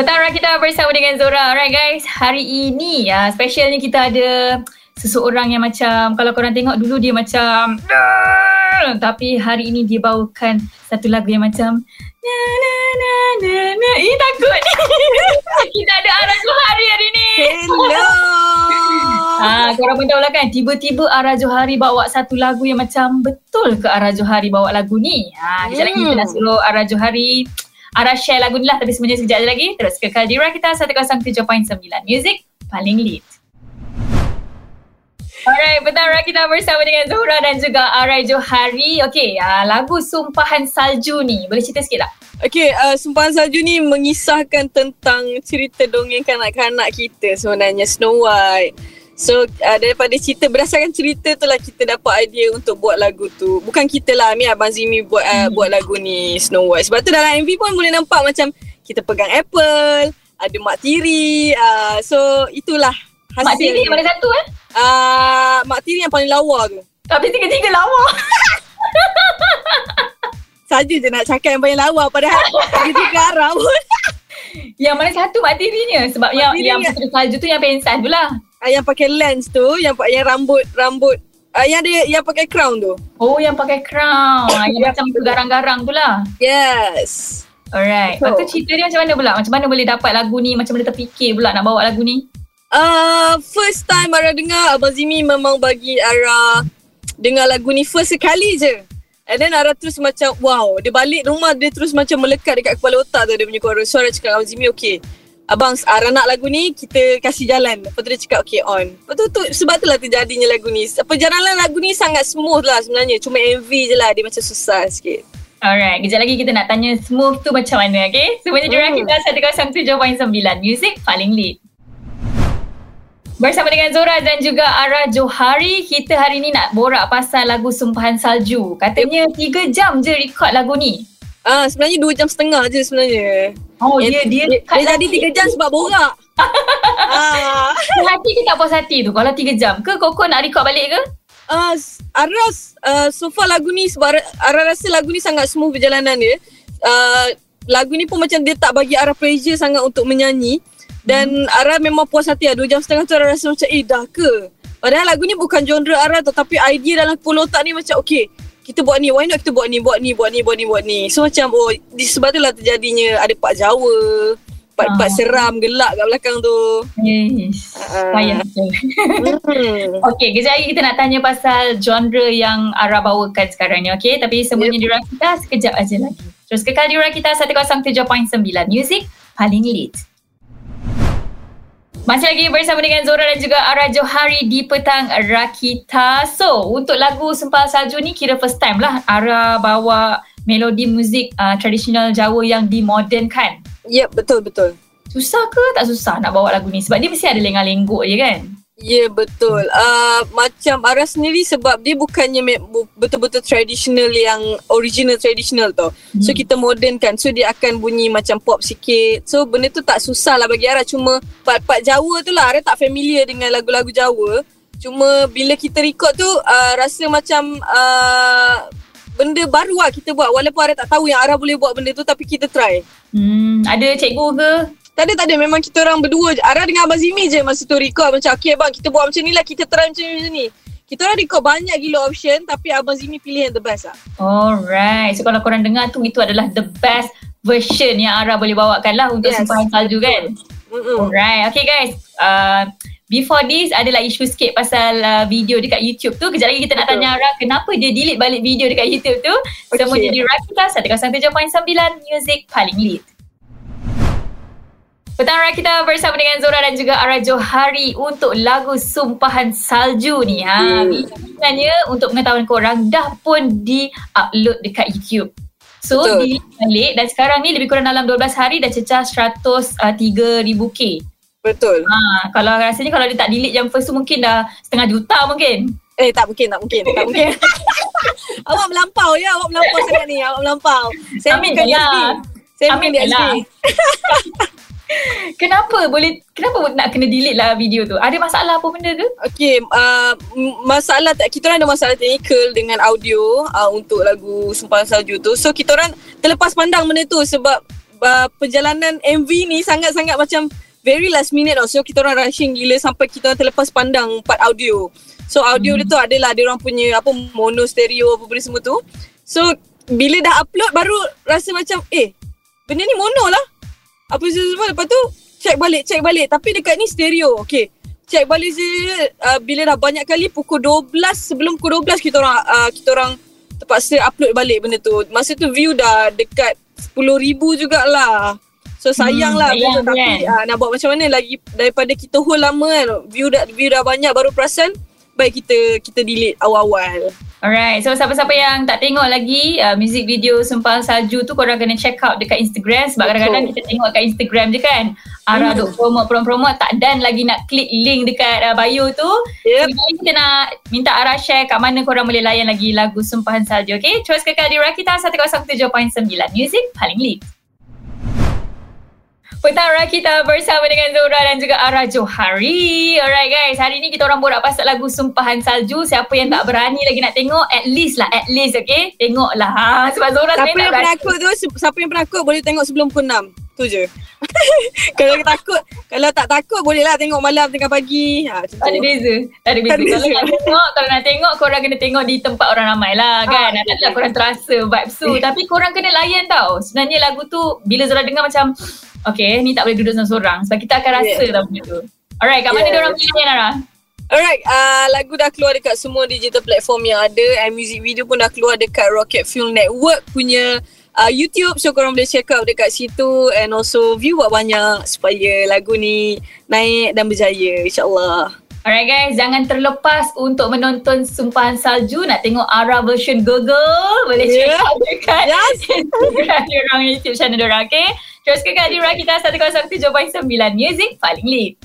Petang kita bersama dengan Zora. Alright guys, hari ini ya uh, specialnya kita ada seseorang yang macam kalau korang tengok dulu dia macam tapi hari ini dia bawakan satu lagu yang macam na na na na na. Eh takut ni. kita ada Ara Johari hari ni. Hello. Ah, korang pun tahu lah kan, tiba-tiba Ara Johari bawa satu lagu yang macam betul ke Ara Johari bawa lagu ni? Ha, kejap lagi kita nak Hmm. suruh Ara Johari Ara share lagu ni lah tapi sebenarnya sekejap je lagi. Terus ke Kaldira kita 107.9 Music paling lead. Alright, petang kita bersama dengan Zura dan juga Ara Johari. Okay, uh, lagu Sumpahan Salju ni, boleh cerita sikit tak? Okay, uh, Sumpahan Salju ni mengisahkan tentang cerita dongeng kanak-kanak kita sebenarnya Snow White. So uh, daripada cerita berdasarkan cerita tu lah kita dapat idea untuk buat lagu tu. Bukan kita lah, Ami Abang Zimi buat uh, Hmm. buat lagu ni Snow White. Sebab tu dalam MV pun boleh nampak macam kita pegang apple, ada Mak Tiri. Uh, so itulah hasil. Mak Tiri mana satu eh? Uh, Mak Tiri yang paling lawa tu. Tapi tiga-tiga lawa. Saja je nak cakap yang paling lawa padahal tiga-tiga arah pun. yang mana satu Mak Tirinya? Sebab yang, Tiri yang yang- puteri salju tu yang pensan tu lah. Ah, yang pakai lens tu, yang yang rambut rambut ah, yang dia yang pakai crown tu. Oh yang pakai crown Yang Ya, macam garang-garang tu lah Yes. Alright Betul. Lepas tu cerita dia macam mana pula Macam mana boleh dapat lagu ni Macam mana terfikir pula nak bawa lagu ni Uh, first time Ara dengar Abang Zimi memang bagi Ara dengar lagu ni first sekali je. And then Ara terus macam wow, dia balik rumah dia terus macam melekat dekat kepala otak tu dia punya suara. So Ara cakap Abang Zimi okay. Abang Ara nak lagu ni kita kasih jalan. Lepas tu dia cakap okay on. Lepas tu, tu sebab tu lah terjadinya lagu ni. Perjalanan lagu ni sangat smooth lah sebenarnya. Cuma MV je lah dia macam susah sikit. Alright Kejap lagi kita nak tanya Smooth tu macam mana Okay Semuanya Hmm. hmm. kita 107.9 Music paling lead Bersama dengan Zora dan juga Ara Johari Kita hari ni nak borak pasal lagu Sumpahan Salju Katanya 3 jam je record lagu ni Ah sebenarnya dua jam setengah je sebenarnya. Oh Eh, dia dia dia, lagi. tiga jam sebab borak. ah. Hati ke tak puas hati tu Kalau 3 jam Ke Koko nak record balik ke Uh, Aras uh, so far lagu ni sebab Ara, Ara rasa lagu ni sangat smooth perjalanan dia. Uh, lagu ni pun macam dia tak bagi Ara pressure sangat untuk menyanyi dan hmm. Ara memang puas hati lah. Dua jam setengah tu Ara rasa macam eh dah ke? Padahal lagu ni bukan genre Ara tau tapi idea dalam kepala otak ni macam okay kita buat ni, why not kita buat ni, buat ni, buat ni, buat ni, buat ni. So macam oh sebab tu lah terjadinya ada part Jawa, part-part Ah. seram, gelak kat belakang tu. Yes Ah. Payah betul Hmm. Okay, kejap lagi kita nak tanya pasal genre yang Ara bawakan sekarang ni, okay? Tapi semuanya yep. di Dura kita sekejap aja lagi. Terus kekal di Dura kita 107.9 Music paling lead. Masih lagi bersama dengan Zora dan juga Ara Johari di Petang Rakita. So, untuk lagu Sempal Salju ni kira first time lah Ara bawa melodi muzik uh, tradisional Jawa yang dimodernkan. Yep, betul betul. Susah ke tak susah nak bawa lagu ni? Sebab dia mesti ada lengang-lengguk je kan? Ya yeah, betul. Uh, macam Ara sendiri sebab dia bukannya betul-betul traditional yang original traditional tau. Hmm. So kita modern kan. So dia akan bunyi macam pop sikit. So benda tu tak susah lah bagi Ara. Cuma part-part Jawa tu lah Ara tak familiar dengan lagu-lagu Jawa. Cuma bila kita record tu uh, rasa macam uh, benda baru lah kita buat. Walaupun Ara tak tahu yang Ara boleh buat benda tu tapi kita try. Hmm, ada cikgu ke? Tak ada, tak ada. Memang kita orang berdua je. Ara dengan Abang Zimi je masa tu record. Macam, okay bang, kita buat macam ni lah. Kita try macam ni, macam ni. Kita orang record banyak gila option tapi Abang Zimi pilih yang the best lah. Alright. So kalau korang dengar tu itu adalah the best version yang Ara boleh bawakan lah untuk Yes. Sumpahan Salju kan. Mm-mm. Alright. Okay guys. Uh, before this adalah isu sikit pasal uh, video dekat YouTube tu. Kejap lagi kita nak Betul. tanya Ara kenapa dia delete balik video dekat YouTube tu. Okay. Semua jadi Rakita 107.9 Music paling lead. Petang Rakita bersama dengan Zora dan juga Ara Johari untuk lagu Sumpahan Salju ni. Ha, Hmm. sebenarnya untuk pengetahuan korang dah pun di-upload dekat YouTube. So Betul. delete balik dan sekarang ni lebih kurang dalam 12 hari dah cecah 103,000K. Betul. Ha, kalau rasanya kalau dia tak delete yang first tu mungkin dah setengah juta mungkin. Eh tak mungkin, tak mungkin. Tak mungkin. awak melampau ya, awak melampau sangat ni. Awak melampau. Saya Amin bukan je di lah. Saya Amin SB. lah. Kenapa boleh kenapa nak kena delete lah video tu? Ada masalah apa benda ke? Okay, uh, masalah tak kita orang ada masalah teknikal dengan audio uh, untuk lagu Sumpahan Salju tu. So kita orang terlepas pandang benda tu sebab uh, perjalanan MV ni sangat-sangat macam very last minute tau. So kita orang rushing gila sampai kita orang terlepas pandang part audio. So audio hmm. dia tu adalah dia orang punya apa mono stereo apa benda semua tu. So bila dah upload baru rasa macam eh benda ni mono lah. Apa semua lepas tu check balik check balik tapi dekat ni stereo. Okay. Check balik je uh, bila dah banyak kali pukul 12 sebelum pukul 12 kita orang uh, kita orang terpaksa upload balik benda tu. Masa tu view dah dekat 10,000 jugalah. So sayang lah hmm, sayang tapi uh, nak buat macam mana lagi daripada kita hold lama kan view dah view dah banyak baru perasan baik kita kita delete awal-awal. Alright, so siapa-siapa yang tak tengok lagi uh, music video Sumpah Salju tu korang kena check out dekat Instagram sebab kadang-kadang kita tengok kat Instagram je kan. Ara hmm. duk promote promote tak dan lagi nak klik link dekat uh, bio tu. Yep. Jadi kita nak minta Ara share kat mana korang boleh layan lagi lagu Sumpahan Salju. Okay, terus kekal di Rakita 107.9 Music paling lead. Petang kita bersama dengan Zora dan juga Ara Johari. Alright guys, hari ni kita orang borak pasal lagu Sumpahan Salju. Siapa yang tak berani lagi nak tengok, at least lah, at least okay. Tengoklah. Ha, sebab Zora siapa yang penakut tu, siapa yang penakut boleh tengok sebelum pukul 6. Tu je. kalau takut, kalau tak takut boleh lah tengok malam tengah pagi. Ha, tak ada beza. Tak ada beza. kalau nak tengok, kalau nak tengok, korang kena tengok di tempat orang ramai lah kan. Ha, Nak korang terasa vibes tu. Tapi korang kena layan tau. Sebenarnya lagu tu, bila Zora dengar macam, Okay, ni tak boleh duduk seorang-seorang sebab kita akan rasa yeah. tau benda tu. Alright, kat mana yeah. dia orang pilih Nara? Alright, uh, lagu dah keluar dekat semua digital platform yang ada and music video pun dah keluar dekat Rocket Film Network punya uh, YouTube so korang boleh check out dekat situ and also view buat banyak supaya lagu ni naik dan berjaya insyaAllah. Alright guys, jangan terlepas untuk menonton Sumpahan Salju nak tengok Ara version Google boleh yeah. check out dekat yes. Instagram diorang YouTube channel diorang okay. Terus kekal di Rakita 107.9 Music paling lead.